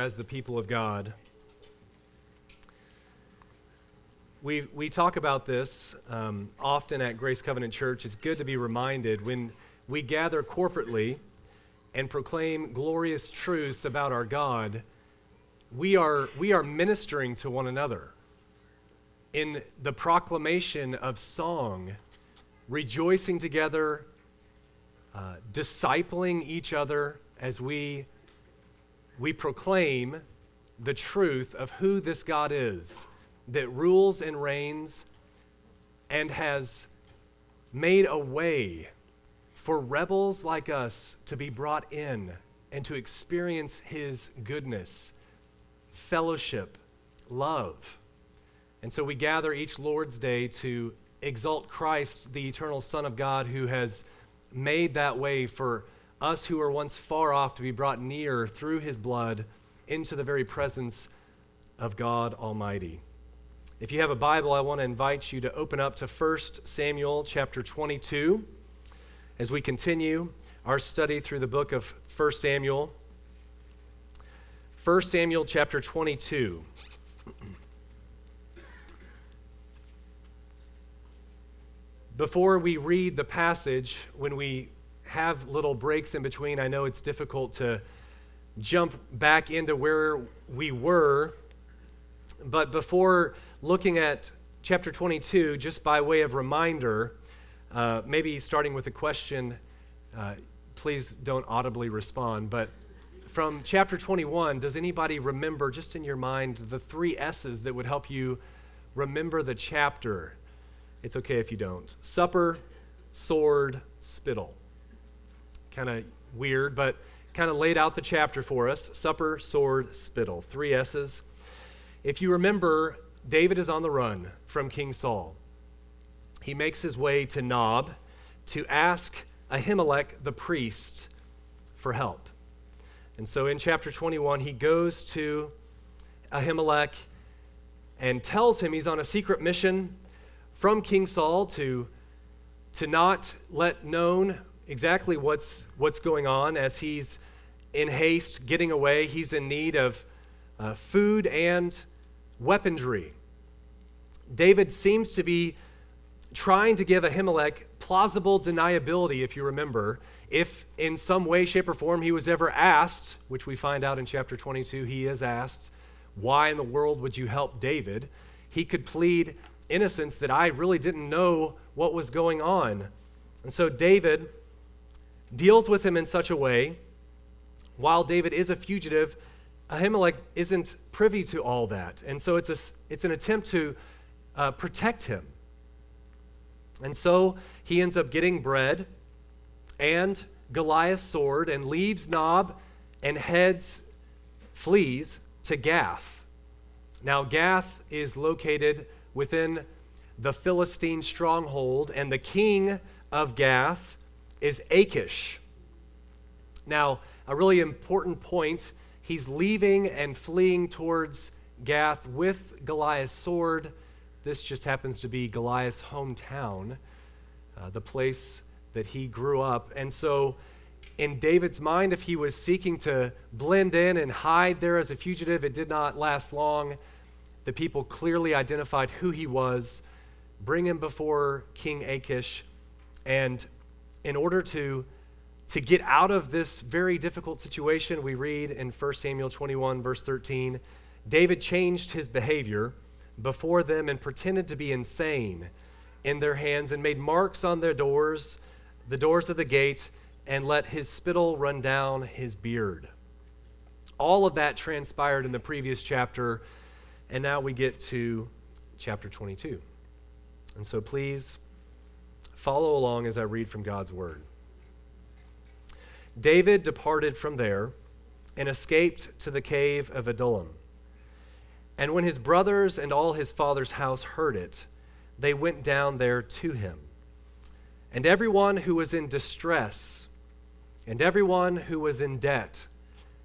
as the people of God. We, we talk about this um, often at Grace Covenant Church. It's good to be reminded when we gather corporately and proclaim glorious truths about our God, we are, we are ministering to one another in the proclamation of song, rejoicing together, uh, discipling each other as we we proclaim the truth of who this God is that rules and reigns and has made a way for rebels like us to be brought in and to experience his goodness, fellowship, love. And so we gather each Lord's Day to exalt Christ, the eternal Son of God, who has made that way for us who were once far off to be brought near through his blood into the very presence of God Almighty. If you have a Bible, I want to invite you to open up to 1 Samuel chapter 22 as we continue our study through the book of 1 Samuel. 1 Samuel chapter 22. Before we read the passage, when we have little breaks in between. I know it's difficult to jump back into where we were. But before looking at chapter 22, just by way of reminder, uh, maybe starting with a question, uh, please don't audibly respond. But from chapter 21, does anybody remember, just in your mind, the three S's that would help you remember the chapter? It's okay if you don't. Supper, sword, spittle kind of weird, but kind of laid out the chapter for us supper, sword, spittle. Three S's. If you remember, David is on the run from King Saul. He makes his way to Nob to ask Ahimelech the priest for help. And so in chapter 21, he goes to Ahimelech and tells him he's on a secret mission from King Saul to, to not let known exactly what's, what's going on as he's in haste getting away. He's in need of uh, food and weaponry. David seems to be trying to give Ahimelech plausible deniability, if you remember. If in some way, shape, or form he was ever asked, which we find out in chapter 22, he is asked, why in the world would you help David? He could plead innocence that I really didn't know what was going on. And so David deals with him in such a way, while David is a fugitive, Ahimelech isn't privy to all that. And so it's, a, it's an attempt to uh, protect him. And so he ends up getting bread and Goliath's sword and leaves Nob and heads, flees to Gath. Now, Gath is located within the Philistine stronghold, and the king of Gath is Achish. Now, a really important point he's leaving and fleeing towards Gath with Goliath's sword. This just happens to be Goliath's hometown, uh, the place that he grew up. And so, in David's mind, if he was seeking to blend in and hide there as a fugitive, it did not last long. The people clearly identified who he was, bring him before King Achish, and in order to, to get out of this very difficult situation, we read in 1 Samuel 21, verse 13, David changed his behavior before them and pretended to be insane in their hands and made marks on their doors, the doors of the gate, and let his spittle run down his beard. All of that transpired in the previous chapter, and now we get to chapter 22. And so please Follow along as I read from God's word. David departed from there and escaped to the cave of Adullam. And when his brothers and all his father's house heard it, they went down there to him. And everyone who was in distress, and everyone who was in debt,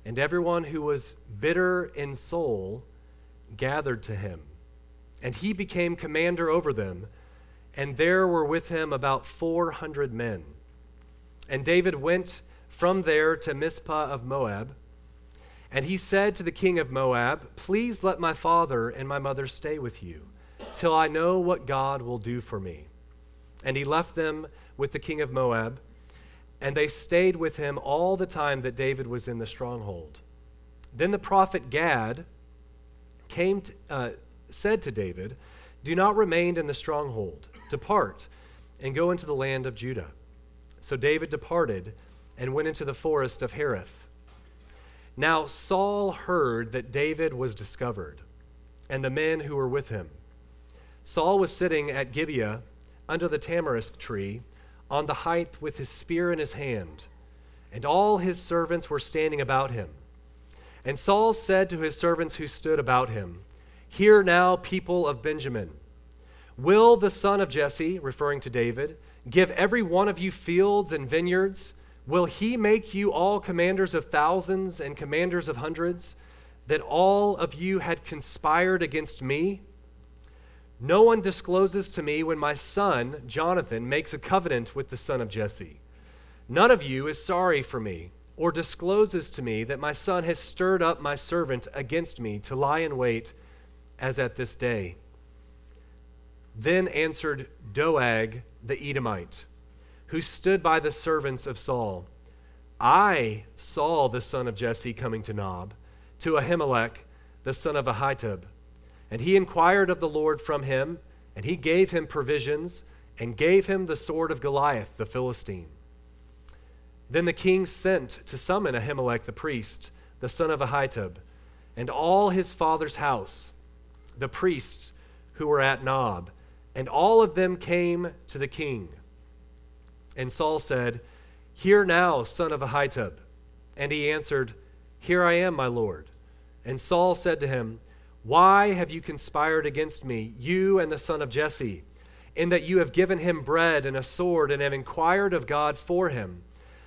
and everyone who was bitter in soul gathered to him. And he became commander over them and there were with him about 400 men. And David went from there to Mizpah of Moab. And he said to the king of Moab, Please let my father and my mother stay with you, till I know what God will do for me. And he left them with the king of Moab, and they stayed with him all the time that David was in the stronghold. Then the prophet Gad came to, uh, said to David, Do not remain in the stronghold. Depart and go into the land of Judah. So David departed and went into the forest of Hereth. Now Saul heard that David was discovered, and the men who were with him. Saul was sitting at Gibeah under the tamarisk tree on the height with his spear in his hand, and all his servants were standing about him. And Saul said to his servants who stood about him, Hear now, people of Benjamin. Will the son of Jesse, referring to David, give every one of you fields and vineyards? Will he make you all commanders of thousands and commanders of hundreds, that all of you had conspired against me? No one discloses to me when my son, Jonathan, makes a covenant with the son of Jesse. None of you is sorry for me, or discloses to me that my son has stirred up my servant against me to lie in wait as at this day. Then answered Doeg the Edomite, who stood by the servants of Saul I saw the son of Jesse coming to Nob, to Ahimelech, the son of Ahitub. And he inquired of the Lord from him, and he gave him provisions, and gave him the sword of Goliath the Philistine. Then the king sent to summon Ahimelech the priest, the son of Ahitub, and all his father's house, the priests who were at Nob, and all of them came to the king. And Saul said, Hear now, son of Ahitub. And he answered, Here I am, my lord. And Saul said to him, Why have you conspired against me, you and the son of Jesse, in that you have given him bread and a sword and have inquired of God for him,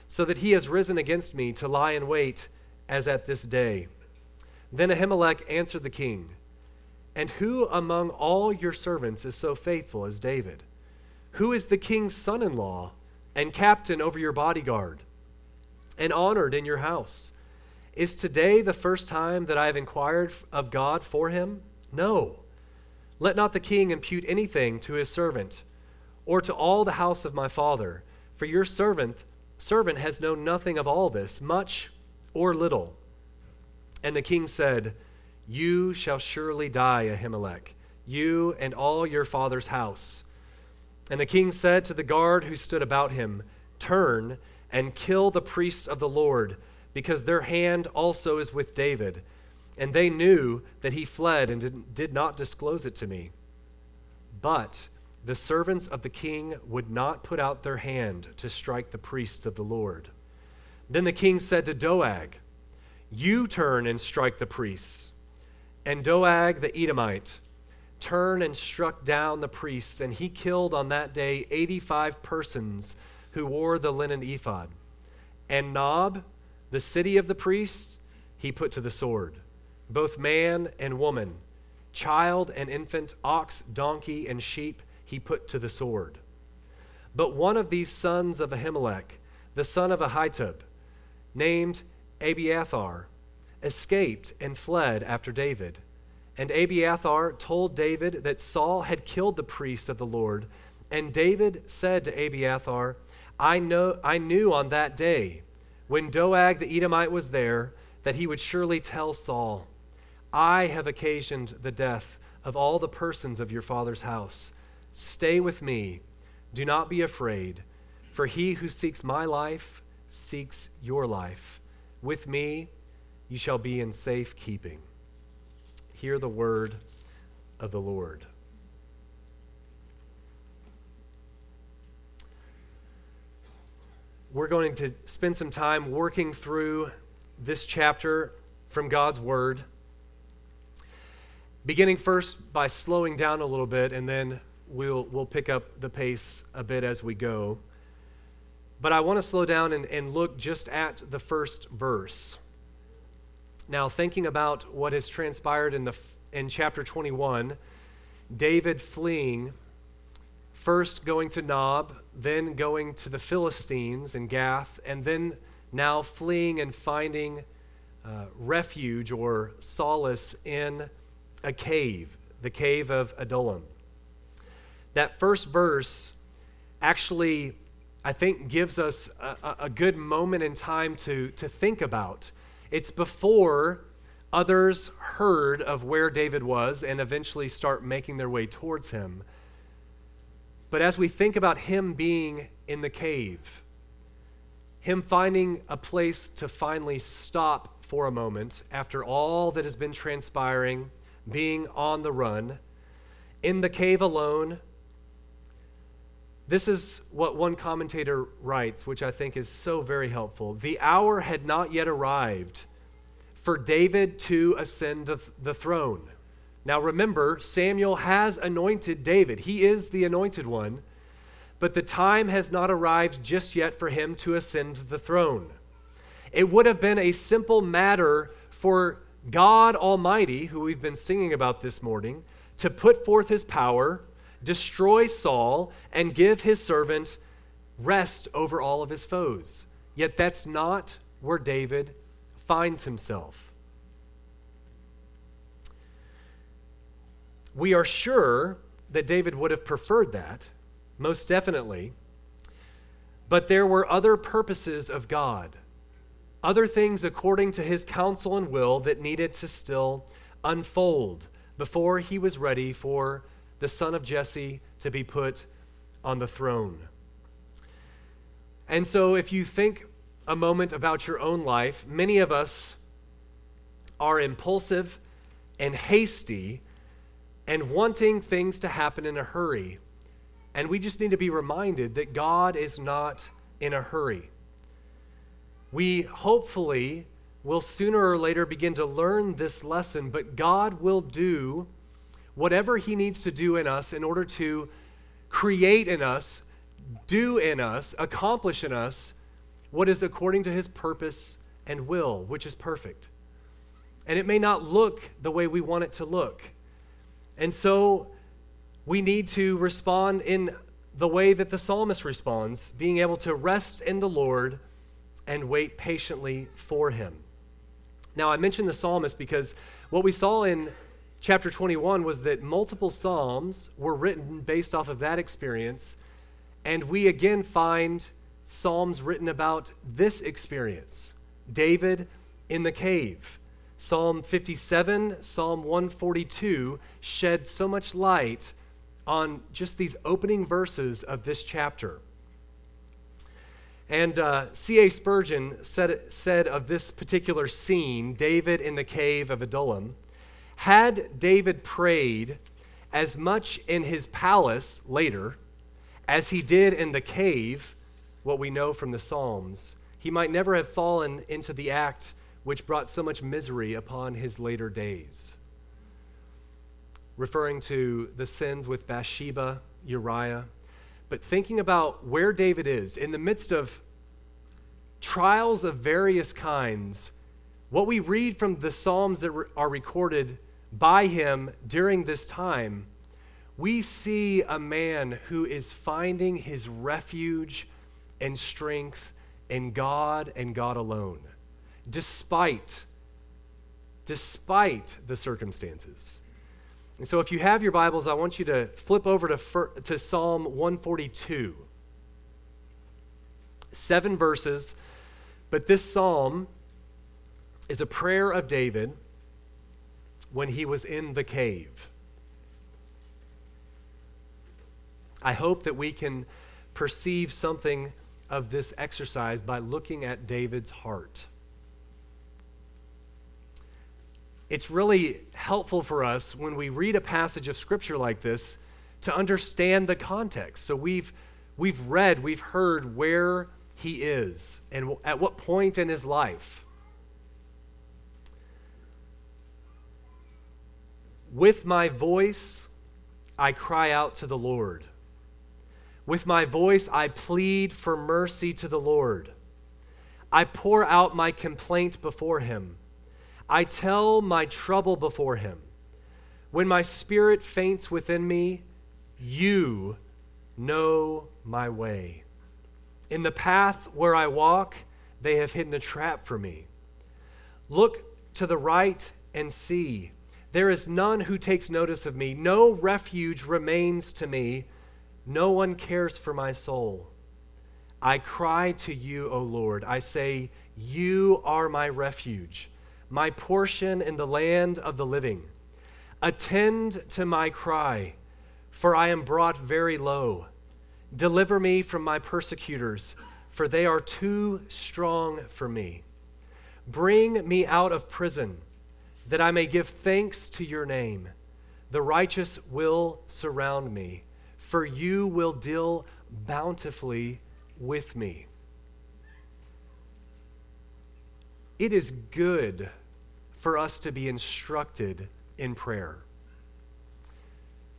so that he has risen against me to lie in wait as at this day? Then Ahimelech answered the king, and who among all your servants is so faithful as David? Who is the king's son in law and captain over your bodyguard and honored in your house? Is today the first time that I have inquired of God for him? No. Let not the king impute anything to his servant or to all the house of my father, for your servant servant has known nothing of all this, much or little. And the king said, you shall surely die, Ahimelech, you and all your father's house. And the king said to the guard who stood about him, Turn and kill the priests of the Lord, because their hand also is with David. And they knew that he fled and did not disclose it to me. But the servants of the king would not put out their hand to strike the priests of the Lord. Then the king said to Doeg, You turn and strike the priests. And Doeg the Edomite turned and struck down the priests, and he killed on that day 85 persons who wore the linen ephod. And Nob, the city of the priests, he put to the sword, both man and woman, child and infant, ox, donkey, and sheep, he put to the sword. But one of these sons of Ahimelech, the son of Ahitub, named Abiathar, escaped and fled after David. And Abiathar told David that Saul had killed the priests of the Lord. And David said to Abiathar, I, know, I knew on that day, when Doeg the Edomite was there, that he would surely tell Saul, I have occasioned the death of all the persons of your father's house. Stay with me. Do not be afraid, for he who seeks my life seeks your life. With me, you shall be in safe keeping. Hear the word of the Lord. We're going to spend some time working through this chapter from God's Word, beginning first by slowing down a little bit, and then we'll, we'll pick up the pace a bit as we go. But I want to slow down and, and look just at the first verse. Now, thinking about what has transpired in, the, in chapter 21, David fleeing, first going to Nob, then going to the Philistines in Gath, and then now fleeing and finding uh, refuge or solace in a cave, the cave of Adullam. That first verse actually, I think, gives us a, a good moment in time to, to think about. It's before others heard of where David was and eventually start making their way towards him. But as we think about him being in the cave, him finding a place to finally stop for a moment after all that has been transpiring, being on the run, in the cave alone. This is what one commentator writes, which I think is so very helpful. The hour had not yet arrived for David to ascend the throne. Now remember, Samuel has anointed David, he is the anointed one, but the time has not arrived just yet for him to ascend the throne. It would have been a simple matter for God Almighty, who we've been singing about this morning, to put forth his power, destroy Saul, and give his servant rest over all of his foes. Yet that's not where David finds himself. We are sure that David would have preferred that, most definitely. But there were other purposes of God, other things according to his counsel and will that needed to still unfold before he was ready for the son of Jesse to be put on the throne. And so, if you think a moment about your own life, many of us are impulsive and hasty and wanting things to happen in a hurry. And we just need to be reminded that God is not in a hurry. We hopefully will sooner or later begin to learn this lesson, but God will do whatever He needs to do in us in order to create in us, do in us, accomplish in us what is according to his purpose and will, which is perfect. And it may not look the way we want it to look. And so we need to respond in the way that the psalmist responds, being able to rest in the Lord and wait patiently for him. Now, I mentioned the psalmist because what we saw in chapter 21 was that multiple psalms were written based off of that experience. And we again find Psalms written about this experience David in the cave. Psalm 57, Psalm 142 shed so much light on just these opening verses of this chapter. And uh, C.H. Spurgeon said, said of this particular scene, David in the cave of Adullam, had David prayed as much in his palace later as he did in the cave, what we know from the Psalms, he might never have fallen into the act which brought so much misery upon his later days. Referring to the sins with Bathsheba, Uriah, but thinking about where David is in the midst of trials of various kinds, what we read from the Psalms that are recorded by him during this time, we see a man who is finding his refuge and strength in God and God alone, despite, despite the circumstances. And so, if you have your Bibles, I want you to flip over to, to Psalm 142. Seven verses, but this psalm is a prayer of David when he was in the cave. I hope that we can perceive something of this exercise by looking at David's heart. It's really helpful for us when we read a passage of scripture like this to understand the context. So we've we've read, we've heard where he is and at what point in his life. With my voice I cry out to the Lord. With my voice, I plead for mercy to the Lord. I pour out my complaint before him. I tell my trouble before him. When my spirit faints within me, you know my way. In the path where I walk, they have hidden a trap for me. Look to the right and see. There is none who takes notice of me. No refuge remains to me. No one cares for my soul. I cry to you, O Lord. I say, You are my refuge, my portion in the land of the living. Attend to my cry, for I am brought very low. Deliver me from my persecutors, for they are too strong for me. Bring me out of prison, that I may give thanks to your name. The righteous will surround me, for you will deal bountifully with me. It is good for us to be instructed in prayer.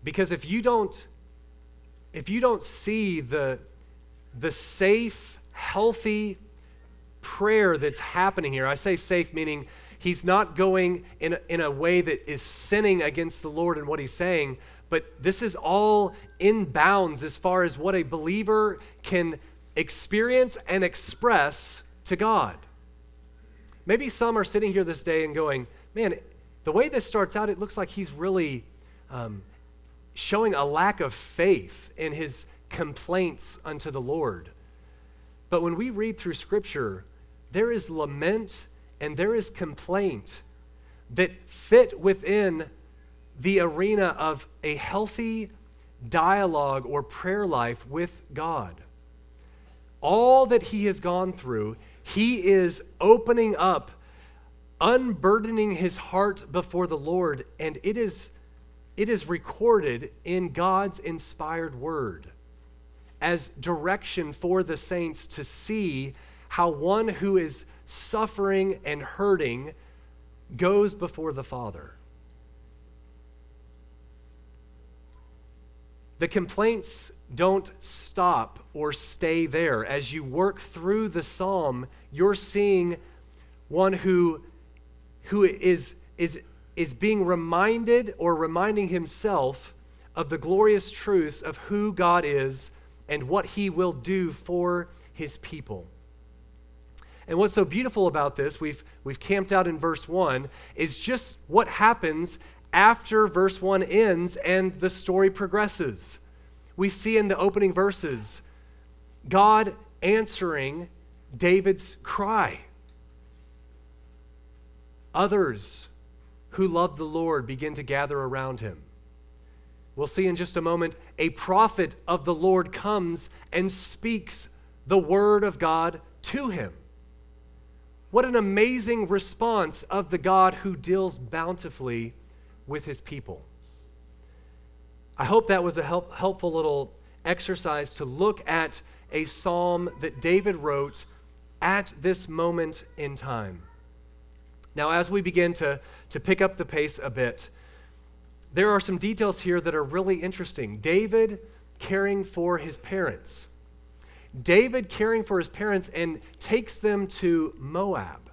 Because if you don't if you don't see the the safe, healthy prayer that's happening here, I say safe meaning he's not going in a, in a way that is sinning against the Lord and what he's saying, but this is all in bounds as far as what a believer can experience and express to God. Maybe some are sitting here this day and going, man, the way this starts out, it looks like he's really um, showing a lack of faith in his complaints unto the Lord. But when we read through Scripture, there is lament and there is complaint that fit within the arena of a healthy dialogue or prayer life with God. All that he has gone through, he is opening up, unburdening his heart before the Lord, and it is, it is recorded in God's inspired word as direction for the saints to see how one who is suffering and hurting goes before the Father. The complaints don't stop or stay there. As you work through the psalm, you're seeing one who, who is, is, is being reminded or reminding himself of the glorious truths of who God is and what he will do for his people. And what's so beautiful about this, we've, we've camped out in verse 1, is just what happens after verse 1 ends and the story progresses we see in the opening verses God answering David's cry. Others who love the Lord begin to gather around him. We'll see in just a moment a prophet of the Lord comes and speaks the word of God to him. What an amazing response of the God who deals bountifully with his people. I hope that was a help, helpful little exercise to look at a psalm that David wrote at this moment in time. Now, as we begin to, to pick up the pace a bit, there are some details here that are really interesting. David caring for his parents. David caring for his parents and takes them to Moab.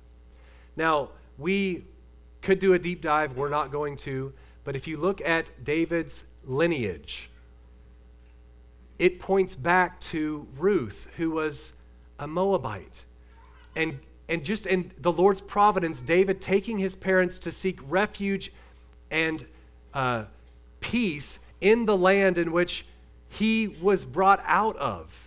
Now, we could do a deep dive, we're not going to, but if you look at David's lineage. It points back to Ruth, who was a Moabite. And, and just in the Lord's providence, David taking his parents to seek refuge and uh, peace in the land in which he was brought out of.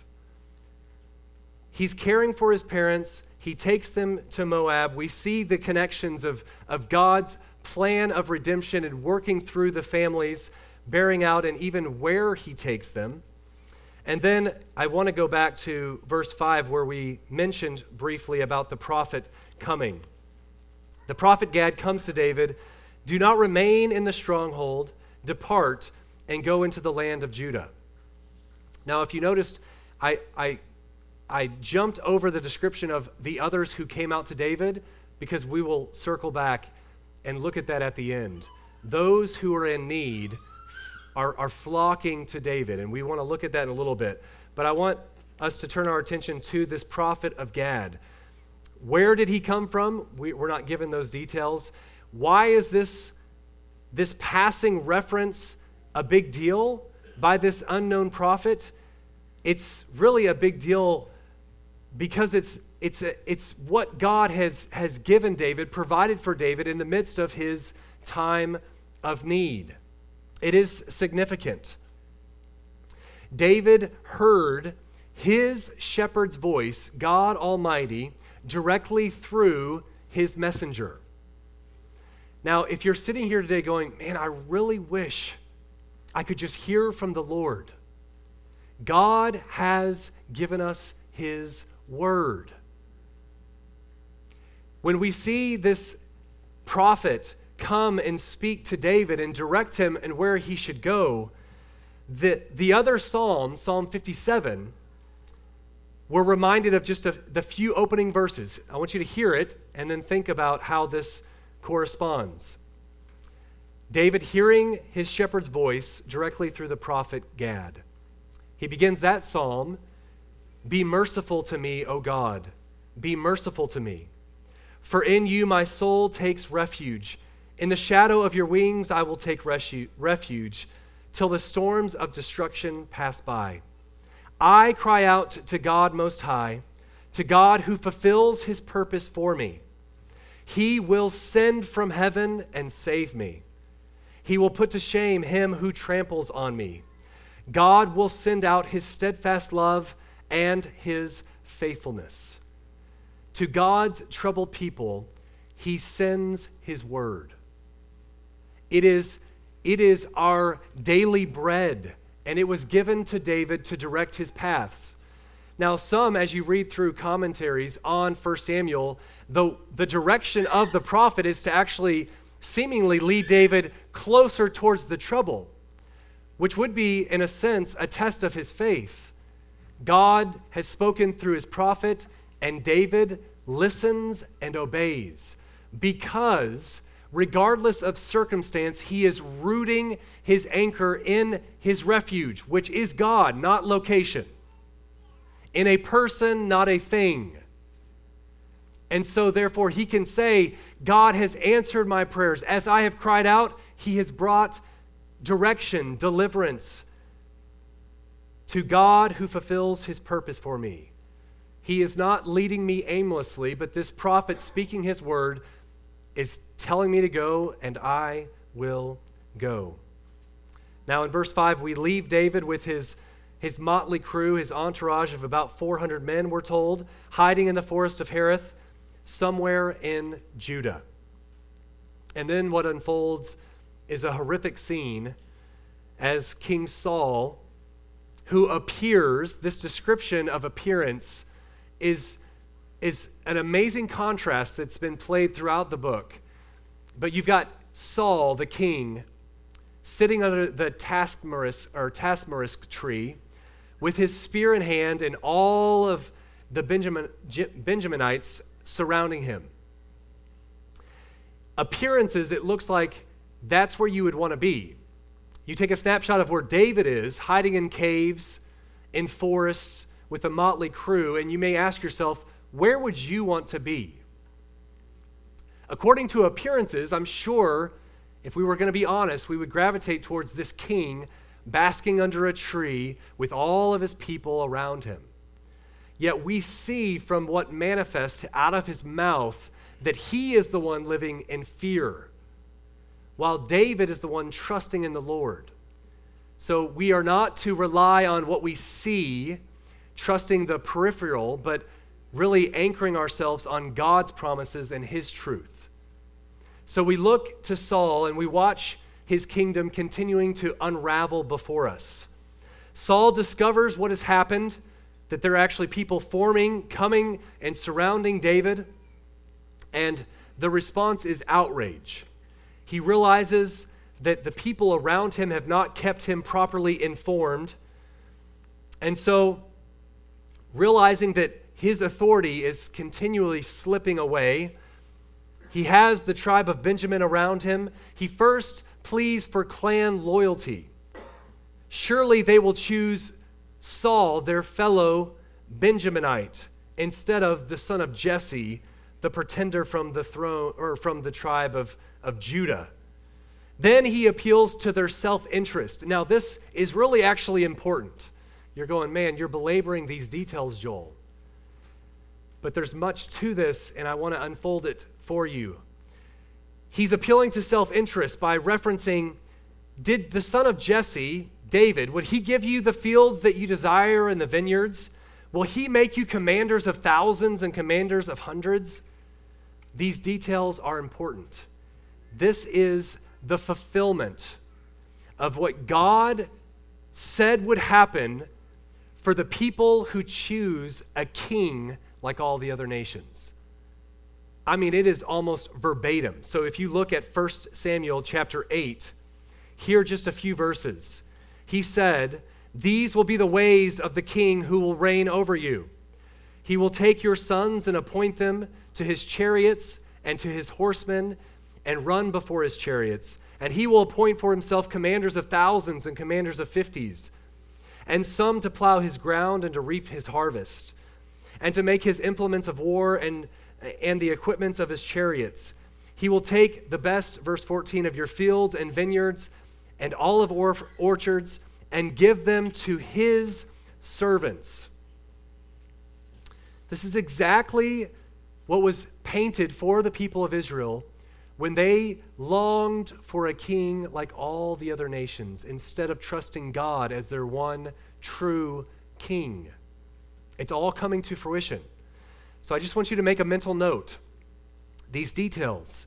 He's caring for his parents. He takes them to Moab. We see the connections of, of God's plan of redemption and working through the families bearing out and even where he takes them. And then I want to go back to verse 5 where we mentioned briefly about the prophet coming. The prophet Gad comes to David Do not remain in the stronghold, depart and go into the land of Judah. Now, if you noticed, I, I, I jumped over the description of the others who came out to David because we will circle back and look at that at the end. Those who are in need are, are flocking to David. And we want to look at that in a little bit. But I want us to turn our attention to this prophet of Gad. Where did he come from? We, we're not given those details. Why is this, this passing reference a big deal by this unknown prophet? It's really a big deal because it's it's, a, it's what God has, has given David, provided for David in the midst of his time of need. It is significant. David heard his shepherd's voice, God Almighty, directly through his messenger. Now, if you're sitting here today going, man, I really wish I could just hear from the Lord, God has given us his word. When we see this prophet come and speak to David and direct him and where he should go, the, the other psalm, Psalm 57, we're reminded of just a, the few opening verses. I want you to hear it and then think about how this corresponds. David hearing his shepherd's voice directly through the prophet Gad. He begins that psalm Be merciful to me, O God. Be merciful to me. For in you my soul takes refuge. In the shadow of your wings I will take refuge till the storms of destruction pass by. I cry out to God Most High, to God who fulfills his purpose for me. He will send from heaven and save me. He will put to shame him who tramples on me. God will send out his steadfast love and his faithfulness. To God's troubled people, he sends his word. It is, it is our daily bread and it was given to David to direct his paths. Now, some, as you read through commentaries on 1 Samuel, the, the direction of the prophet is to actually seemingly lead David closer towards the trouble, which would be, in a sense, a test of his faith. God has spoken through his prophet, and David listens and obeys because regardless of circumstance, he is rooting his anchor in his refuge, which is God, not location, in a person, not a thing. And so, therefore, he can say, God has answered my prayers. As I have cried out, he has brought direction, deliverance to God who fulfills his purpose for me. He is not leading me aimlessly, but this prophet speaking his word is telling me to go, and I will go. Now, in verse 5, we leave David with his, his motley crew, his entourage of about 400 men, we're told, hiding in the forest of Hereth, somewhere in Judah. And then what unfolds is a horrific scene as King Saul, who appears, this description of appearance is is an amazing contrast that's been played throughout the book. But you've got Saul, the king, sitting under the taskmarisk, or taskmarisk tree with his spear in hand and all of the Benjamin, Benjaminites surrounding him. Appearances, it looks like that's where you would want to be. You take a snapshot of where David is, hiding in caves, in forests, with a motley crew, and you may ask yourself, where would you want to be? According to appearances, I'm sure if we were going to be honest, we would gravitate towards this king basking under a tree with all of his people around him. Yet we see from what manifests out of his mouth that he is the one living in fear, while David is the one trusting in the Lord. So we are not to rely on what we see, trusting the peripheral, but really anchoring ourselves on God's promises and His truth. So we look to Saul and we watch his kingdom continuing to unravel before us. Saul discovers what has happened, that there are actually people forming, coming, and surrounding David, and the response is outrage. He realizes that the people around him have not kept him properly informed. And so, realizing that his authority is continually slipping away. He has the tribe of Benjamin around him. He first pleads for clan loyalty. Surely they will choose Saul, their fellow Benjaminite, instead of the son of Jesse, the pretender from the throne or from the tribe of, of Judah. Then he appeals to their self interest. Now, this is really actually important. You're going, man, you're belaboring these details, Joel. but there's much to this, and I want to unfold it for you. He's appealing to self interest by referencing Did the son of Jesse, David, would he give you the fields that you desire and the vineyards? Will he make you commanders of thousands and commanders of hundreds? These details are important. This is the fulfillment of what God said would happen for the people who choose a king like all the other nations. I mean, it is almost verbatim. So if you look at 1 Samuel chapter 8, here just a few verses. He said, These will be the ways of the king who will reign over you. He will take your sons and appoint them to his chariots and to his horsemen and run before his chariots. And he will appoint for himself commanders of thousands and commanders of fifties, and some to plow his ground and to reap his harvest, and to make his implements of war and, and the equipments of his chariots. He will take the best, verse 14, of your fields and vineyards and olive or- orchards and give them to his servants. This is exactly what was painted for the people of Israel when they longed for a king like all the other nations instead of trusting God as their one true king. It's all coming to fruition. So I just want you to make a mental note. These details.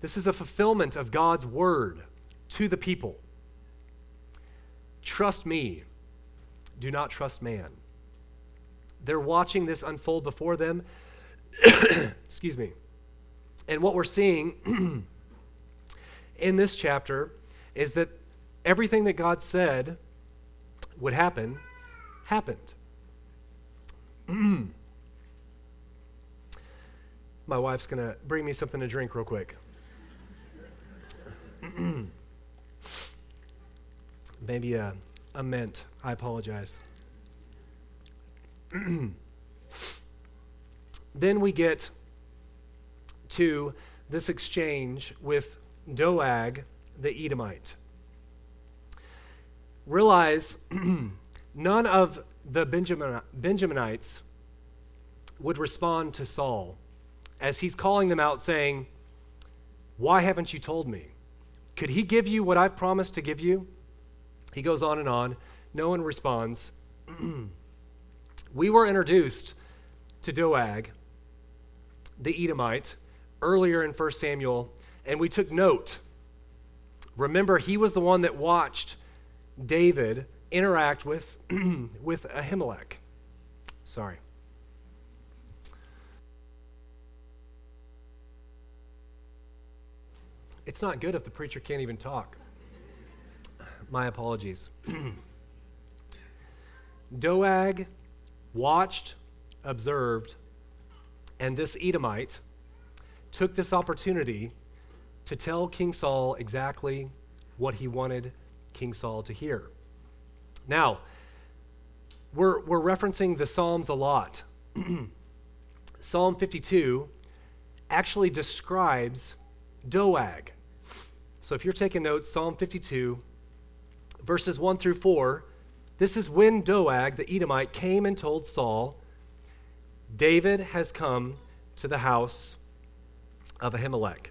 This is a fulfillment of God's word to the people. Trust me. Do not trust man. They're watching this unfold before them. Excuse me. And what we're seeing in this chapter is that everything that God said would happen happened. My wife's going to bring me something to drink real quick. Maybe a, a mint. I apologize. then we get to this exchange with Doeg the Edomite. Realize none of the Benjamin, Benjaminites would respond to Saul as he's calling them out, saying, Why haven't you told me? Could he give you what I've promised to give you? He goes on and on. No one responds. we were introduced to Doeg, the Edomite, earlier in 1 Samuel, and we took note. Remember, he was the one that watched David interact with, with Ahimelech. Sorry. It's not good if the preacher can't even talk. My apologies. Doeg watched, observed, and this Edomite took this opportunity to tell King Saul exactly what he wanted King Saul to hear. Now, we're, we're referencing the Psalms a lot. Psalm 52 actually describes Doeg. So if you're taking notes, Psalm 52, verses 1 through 4, this is when Doeg, the Edomite, came and told Saul, David has come to the house of Ahimelech.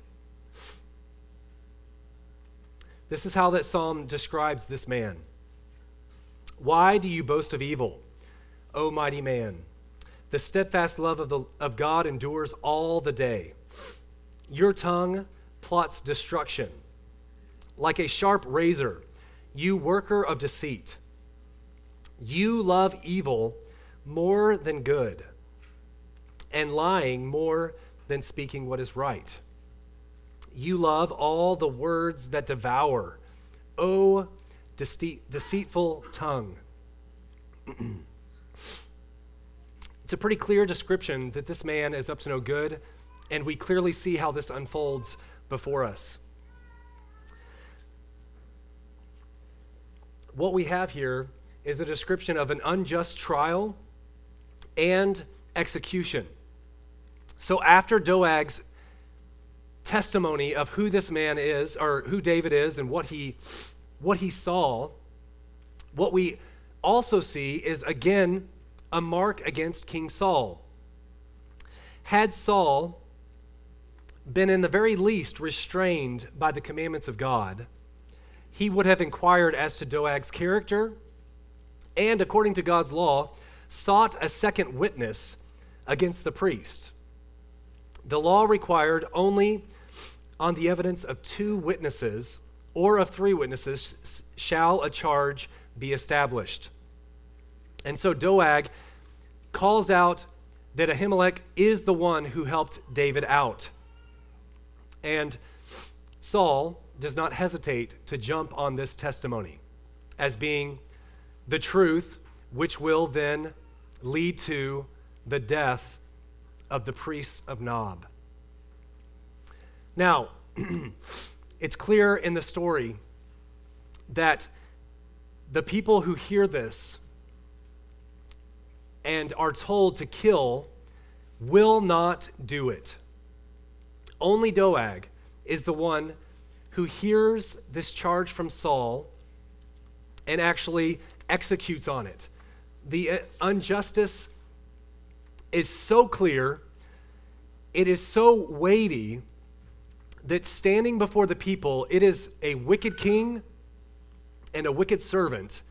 This is how that psalm describes this man. Why do you boast of evil, O mighty man? The steadfast love of, the, of God endures all the day. Your tongue plots destruction. Like a sharp razor, you worker of deceit. You love evil more than good, and lying more than speaking what is right. You love all the words that devour. O deceit, deceitful tongue. it's a pretty clear description that this man is up to no good, and we clearly see how this unfolds before us. What we have here is a description of an unjust trial and execution. So after Doeg's testimony of who this man is, or who David is, and what he, what he saw, what we also see is again a mark against King Saul. had Saul been in the very least restrained by the commandments of God, he would have inquired as to Doeg's character and, according to God's law, sought a second witness against the priest. The law required only on the evidence of two witnesses or of three witnesses shall a charge be established. And so Doeg calls out that Ahimelech is the one who helped David out. And Saul does not hesitate to jump on this testimony as being the truth, which will then lead to the death of the priests of Nob. Now, it's clear in the story that the people who hear this and are told to kill will not do it. Only Doeg is the one who hears this charge from Saul and actually executes on it. The uh, injustice is so clear, it is so weighty that standing before the people, it is a wicked king and a wicked servant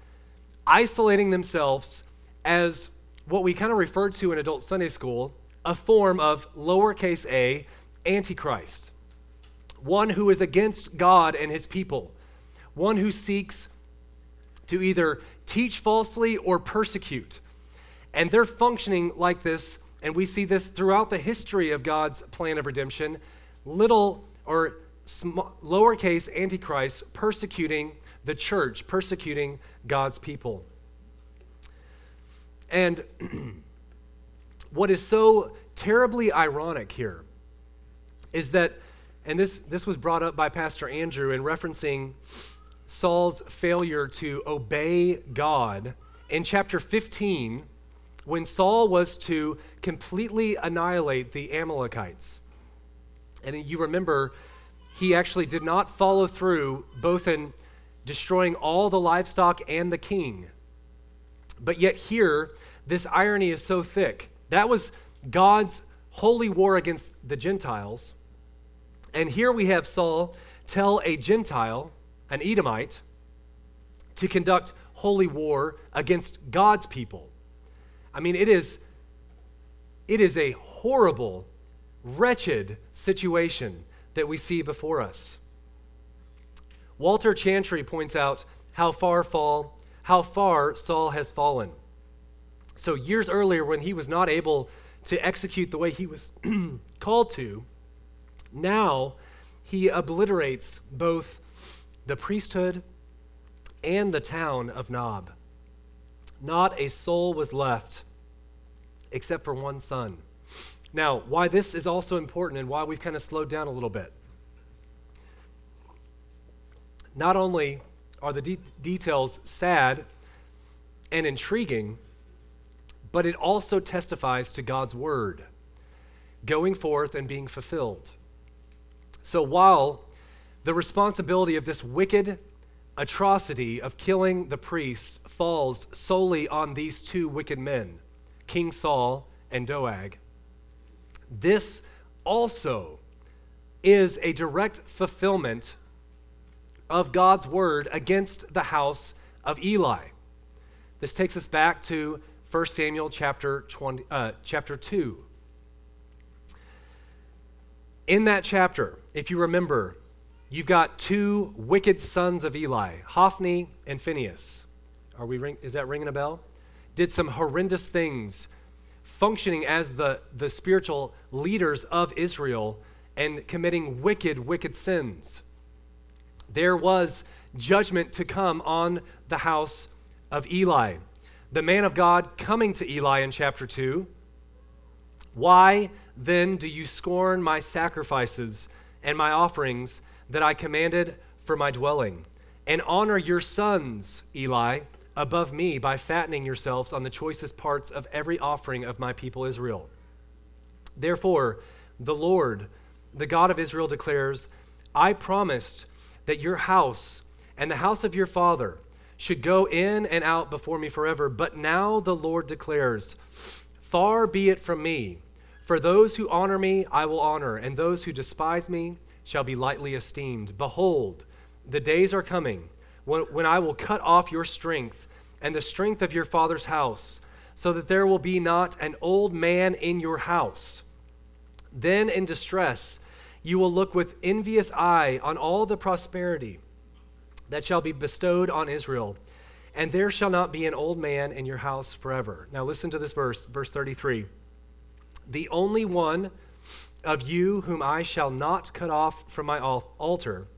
isolating themselves as what we kind of refer to in adult Sunday school a form of lowercase a antichrist, one who is against God and his people, one who seeks to either teach falsely or persecute. And they're functioning like this, and we see this throughout the history of God's plan of redemption. Little or sm- lowercase antichrist persecuting the church, persecuting God's people. And what is so terribly ironic here is that, and this, this was brought up by Pastor Andrew in referencing Saul's failure to obey God in chapter 15 when Saul was to completely annihilate the Amalekites. And you remember, he actually did not follow through both in destroying all the livestock and the king. But yet, here, this irony is so thick. That was God's holy war against the Gentiles. And here we have Saul tell a Gentile, an Edomite, to conduct holy war against God's people. I mean, it is, it is a horrible, wretched situation that we see before us. Walter Chantry points out how far fall, how far Saul has fallen. So years earlier, when he was not able to execute the way he was called to, now he obliterates both the priesthood and the town of Nob. Not a soul was left except for one son. Now, why this is also important and why we've kind of slowed down a little bit. Not only are the de- details sad and intriguing, but it also testifies to God's word going forth and being fulfilled. So while the responsibility of this wicked atrocity of killing the priests falls solely on these two wicked men, King Saul and Doeg, this also is a direct fulfillment of God's word against the house of Eli. This takes us back to 1 Samuel chapter, 20, uh, chapter 2. In that chapter, if you remember, you've got two wicked sons of Eli, Hophni and Phinehas. Are we ring, is that ringing a bell? Did some horrendous things, functioning as the, the spiritual leaders of Israel and committing wicked, wicked sins. There was judgment to come on the house of Eli the man of God coming to Eli in chapter 2. Why then do you scorn my sacrifices and my offerings that I commanded for my dwelling? And honor your sons, Eli, above me by fattening yourselves on the choicest parts of every offering of my people Israel. Therefore, the Lord, the God of Israel, declares, I promised that your house and the house of your father should go in and out before me forever. But now the Lord declares, Far be it from me For those who honor me, I will honor, and those who despise me shall be lightly esteemed. Behold, the days are coming when, when I will cut off your strength and the strength of your father's house, so that there will be not an old man in your house. Then in distress, you will look with envious eye on all the prosperity that shall be bestowed on Israel, and there shall not be an old man in your house forever. Now listen to this verse, verse 33. The only one of you whom I shall not cut off from my altar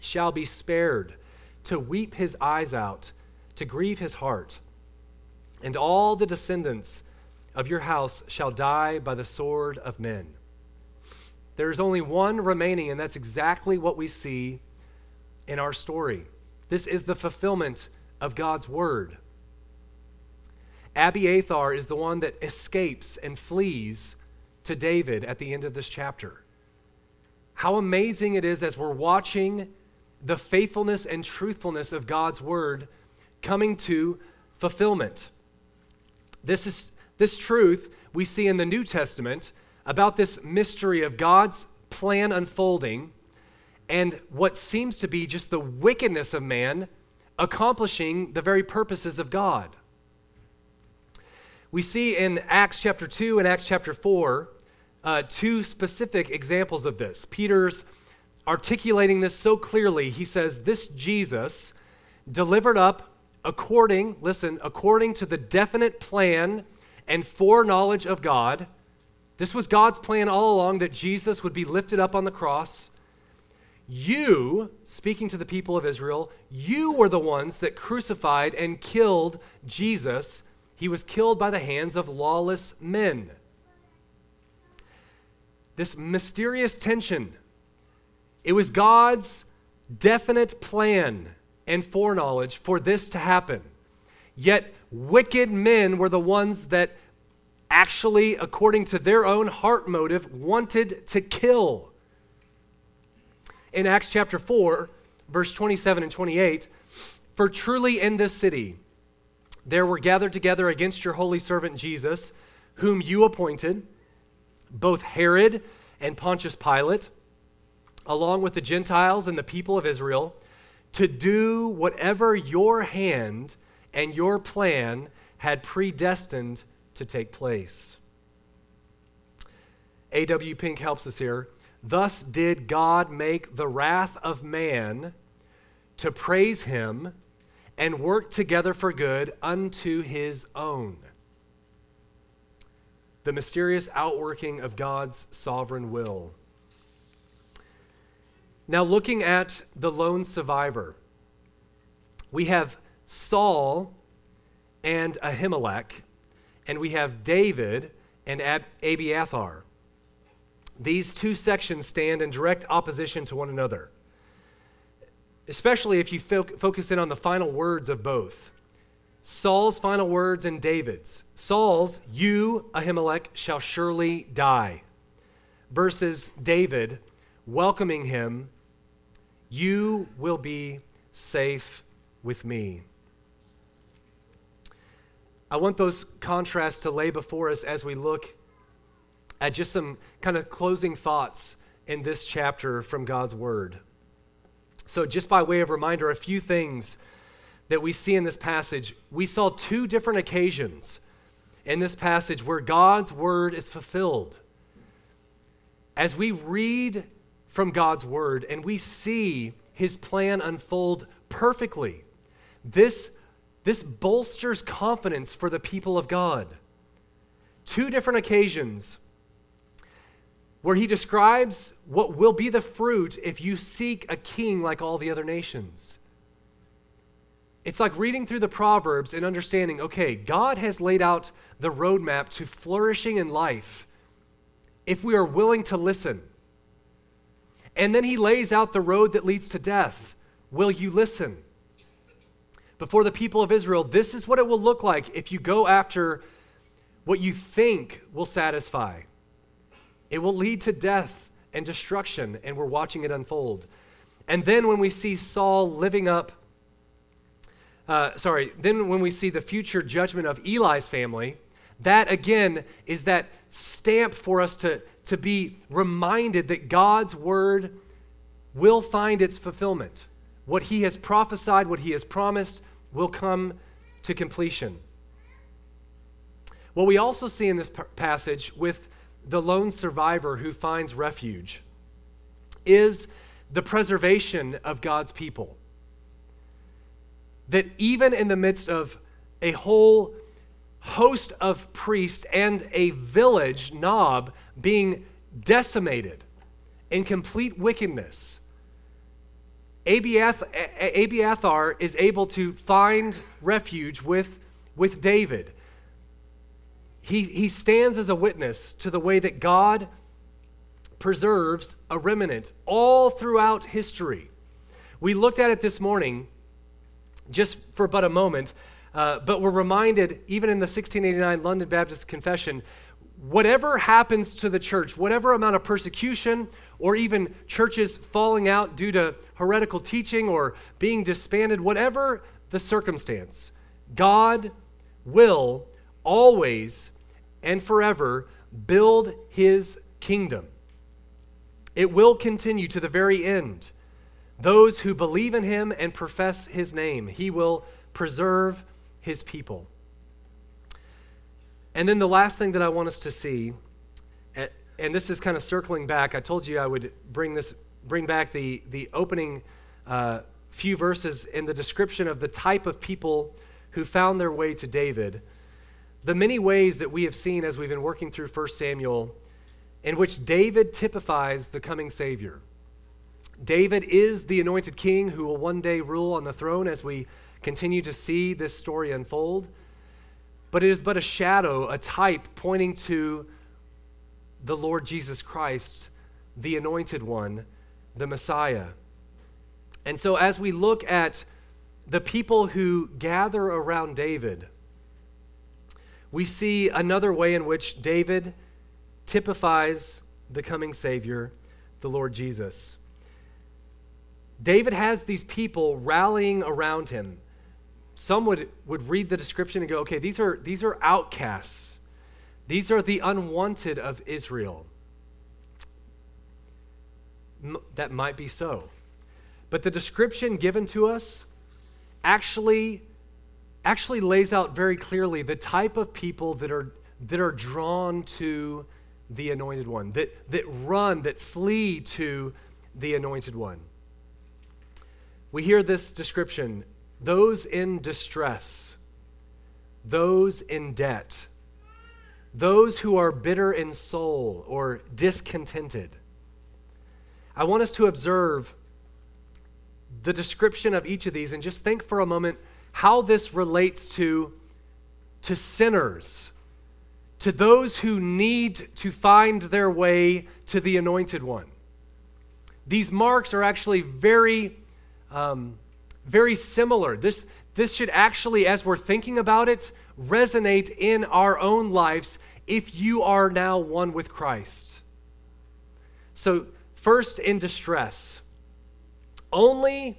shall be spared to weep his eyes out, to grieve his heart. And all the descendants of your house shall die by the sword of men. There's only one remaining, and that's exactly what we see in our story. This is the fulfillment of God's word. Abiathar is the one that escapes and flees to David at the end of this chapter. How amazing it is as we're watching the faithfulness and truthfulness of God's word coming to fulfillment. This is this truth we see in the New Testament about this mystery of God's plan unfolding and what seems to be just the wickedness of man accomplishing the very purposes of God. We see in Acts chapter 2 and Acts chapter 4 uh, two specific examples of this. Peter's articulating this so clearly. He says, This Jesus delivered up according, listen, according to the definite plan and foreknowledge of God this was God's plan all along that Jesus would be lifted up on the cross. You, speaking to the people of Israel, you were the ones that crucified and killed Jesus. He was killed by the hands of lawless men. This mysterious tension, it was God's definite plan and foreknowledge for this to happen. Yet, wicked men were the ones that actually, according to their own heart motive, wanted to kill. In Acts chapter 4, verse 27 and 28, for truly in this city there were gathered together against your holy servant Jesus, whom you appointed, both Herod and Pontius Pilate, along with the Gentiles and the people of Israel, to do whatever your hand and your plan had predestined to take place. A.W. Pink helps us here. Thus did God make the wrath of man to praise him and work together for good unto his own. The mysterious outworking of God's sovereign will. Now, looking at the lone survivor, we have Saul and Ahimelech and we have David and Ab- Abiathar. These two sections stand in direct opposition to one another, especially if you fo- focus in on the final words of both. Saul's final words and David's. Saul's, you, Ahimelech, shall surely die, versus David welcoming him, you will be safe with me. I want those contrasts to lay before us as we look at just some kind of closing thoughts in this chapter from God's Word. So, just by way of reminder, a few things that we see in this passage. We saw two different occasions in this passage where God's Word is fulfilled. As we read from God's Word and we see His plan unfold perfectly, this this bolsters confidence for the people of God. Two different occasions where he describes what will be the fruit if you seek a king like all the other nations. It's like reading through the Proverbs and understanding okay, God has laid out the roadmap to flourishing in life if we are willing to listen. And then he lays out the road that leads to death. Will you listen? before the people of Israel, this is what it will look like if you go after what you think will satisfy. It will lead to death and destruction, and we're watching it unfold. And then when we see Saul living up, uh, sorry, then when we see the future judgment of Eli's family, that again is that stamp for us to, to be reminded that God's word will find its fulfillment. What he has prophesied, what he has promised, will come to completion. What we also see in this passage with the lone survivor who finds refuge is the preservation of God's people. That even in the midst of a whole host of priests and a village, Nob, being decimated in complete wickedness, Abiathar is able to find refuge with, with David. He, he stands as a witness to the way that God preserves a remnant all throughout history. We looked at it this morning just for but a moment, uh, but we're reminded, even in the 1689 London Baptist Confession, whatever happens to the church, whatever amount of persecution, or even churches falling out due to heretical teaching or being disbanded, whatever the circumstance, God will always and forever build his kingdom. It will continue to the very end. Those who believe in him and profess his name, he will preserve his people. And then the last thing that I want us to see, and this is kind of circling back, I told you I would bring this, bring back the, the opening uh, few verses in the description of the type of people who found their way to David. The many ways that we have seen as we've been working through 1 Samuel in which David typifies the coming Savior. David is the anointed king who will one day rule on the throne as we continue to see this story unfold. But it is but a shadow, a type pointing to the Lord Jesus Christ, the anointed one, the Messiah. And so, as we look at the people who gather around David, we see another way in which David typifies the coming Savior, the Lord Jesus. David has these people rallying around him. Some would, would read the description and go, okay, these are, these are outcasts. These are the unwanted of Israel. M- that might be so. But the description given to us actually, actually lays out very clearly the type of people that are, that are drawn to the anointed one, that, that run, that flee to the anointed one. We hear this description those in distress, those in debt, those who are bitter in soul or discontented. I want us to observe the description of each of these and just think for a moment how this relates to, to sinners to those who need to find their way to the anointed one. These marks are actually very, um, very similar. This, this should actually, as we're thinking about it, resonate in our own lives if you are now one with Christ. So, first in distress, only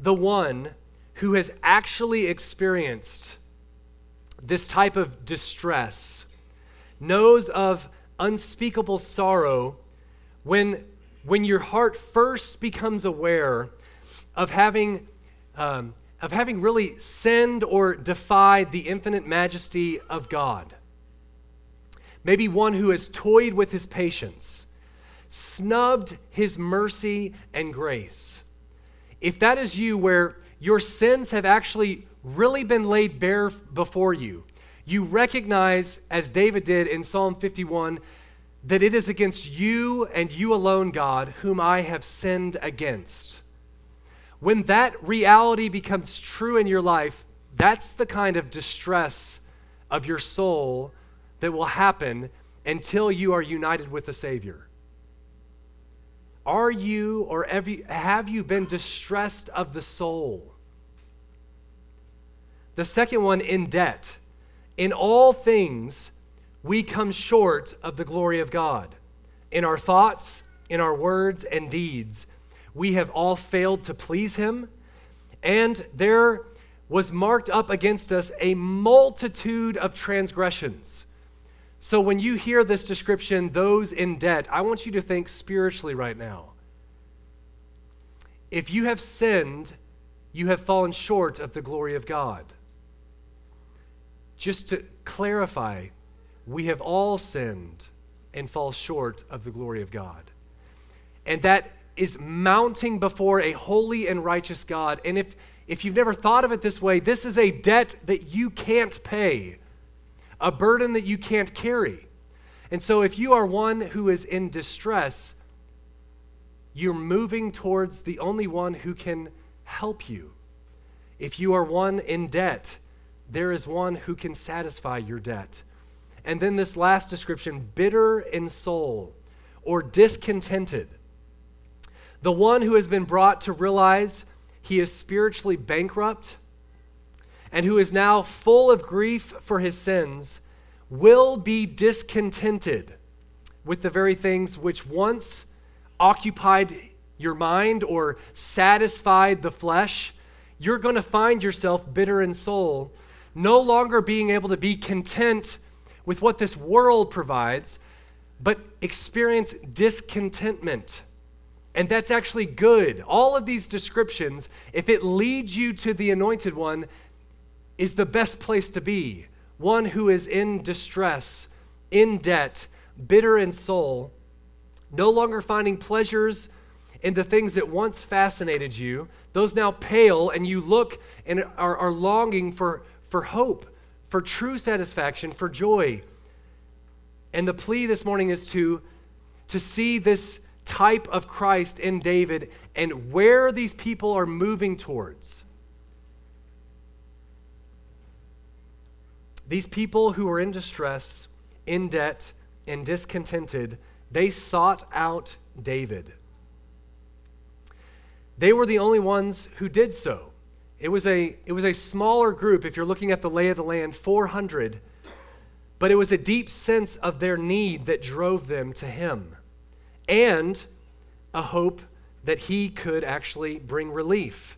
the one who has actually experienced this type of distress, knows of unspeakable sorrow when, when your heart first becomes aware of having, um, of having really sinned or defied the infinite majesty of God. Maybe one who has toyed with his patience, snubbed his mercy and grace. If that is you, where your sins have actually really been laid bare before you. You recognize, as David did in Psalm 51, that it is against you and you alone, God, whom I have sinned against. When that reality becomes true in your life, that's the kind of distress of your soul that will happen until you are united with the Savior. Are you or have you been distressed of the soul? The second one, in debt. In all things, we come short of the glory of God. In our thoughts, in our words and deeds, we have all failed to please Him, and there was marked up against us a multitude of transgressions. So when you hear this description, those in debt, I want you to think spiritually right now. If you have sinned, you have fallen short of the glory of God. Just to clarify, we have all sinned and fall short of the glory of God. And that is mounting before a holy and righteous God. And if, if you've never thought of it this way, this is a debt that you can't pay, a burden that you can't carry. And so if you are one who is in distress, you're moving towards the only one who can help you. If you are one in debt, there is one who can satisfy your debt. And then this last description bitter in soul or discontented. The one who has been brought to realize he is spiritually bankrupt and who is now full of grief for his sins will be discontented with the very things which once occupied your mind or satisfied the flesh. You're going to find yourself bitter in soul, no longer being able to be content with what this world provides, but experience discontentment. And that's actually good. All of these descriptions, if it leads you to the anointed one, is the best place to be. One who is in distress, in debt, bitter in soul, no longer finding pleasures in the things that once fascinated you, those now pale, and you look and are, are longing for, for hope, for true satisfaction, for joy. And the plea this morning is to, to see this type of Christ in David and where these people are moving towards. These people who were in distress, in debt, and discontented, they sought out David. They were the only ones who did so. It was a, it was a smaller group, if you're looking at the lay of the land, 400, but it was a deep sense of their need that drove them to him and a hope that he could actually bring relief.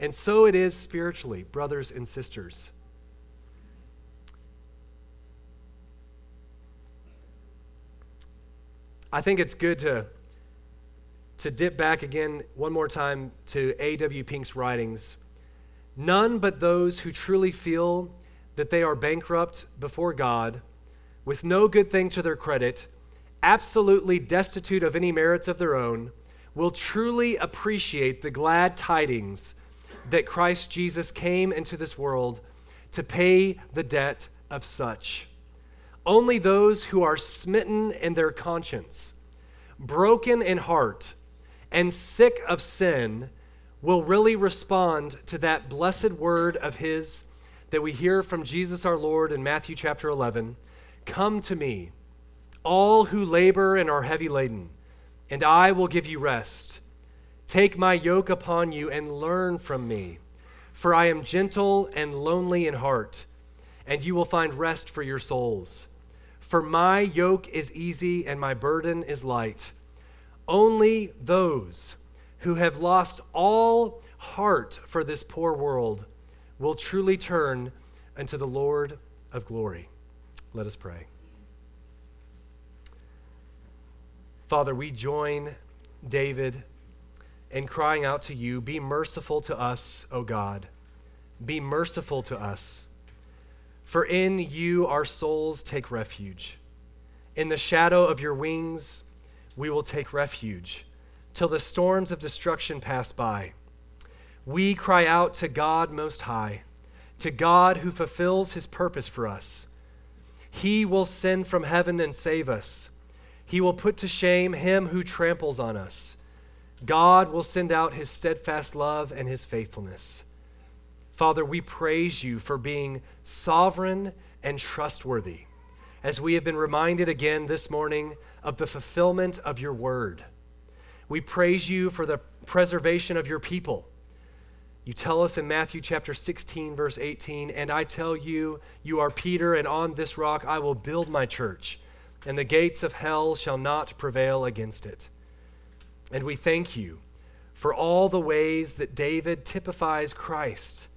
And so it is spiritually, brothers and sisters. I think it's good to, to dip back again one more time to A.W. Pink's writings. None but those who truly feel that they are bankrupt before God, with no good thing to their credit, absolutely destitute of any merits of their own, will truly appreciate the glad tidings that Christ Jesus came into this world to pay the debt of such. Only those who are smitten in their conscience, broken in heart, and sick of sin will really respond to that blessed word of His that we hear from Jesus our Lord in Matthew chapter 11 Come to me all who labor and are heavy laden, and I will give you rest. Take my yoke upon you and learn from me, for I am gentle and lonely in heart, and you will find rest for your souls. For my yoke is easy and my burden is light. Only those who have lost all heart for this poor world will truly turn unto the Lord of glory. Let us pray. Father, we join David in crying out to you, Be merciful to us, O God. Be merciful to us. For in you our souls take refuge. In the shadow of your wings, we will take refuge till the storms of destruction pass by. We cry out to God Most High, to God who fulfills his purpose for us. He will send from heaven and save us. He will put to shame him who tramples on us. God will send out his steadfast love and his faithfulness. Father, we praise you for being sovereign and trustworthy, as we have been reminded again this morning of the fulfillment of your word. We praise you for the preservation of your people. You tell us in Matthew chapter 16, verse 18, and I tell you, you are Peter, and on this rock I will build my church and the gates of hell shall not prevail against it. And we thank you for all the ways that David typifies Christ.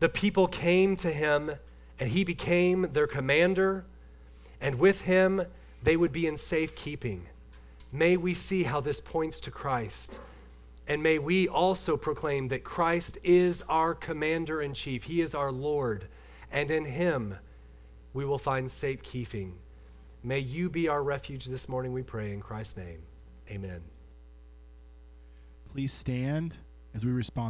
The people came to him, and he became their commander, and with him they would be in safekeeping. May we see how this points to Christ. And may we also proclaim that Christ is our commander in chief. He is our Lord. And in him we will find safekeeping. May you be our refuge this morning, we pray, in Christ's name. Amen. Please stand as we respond.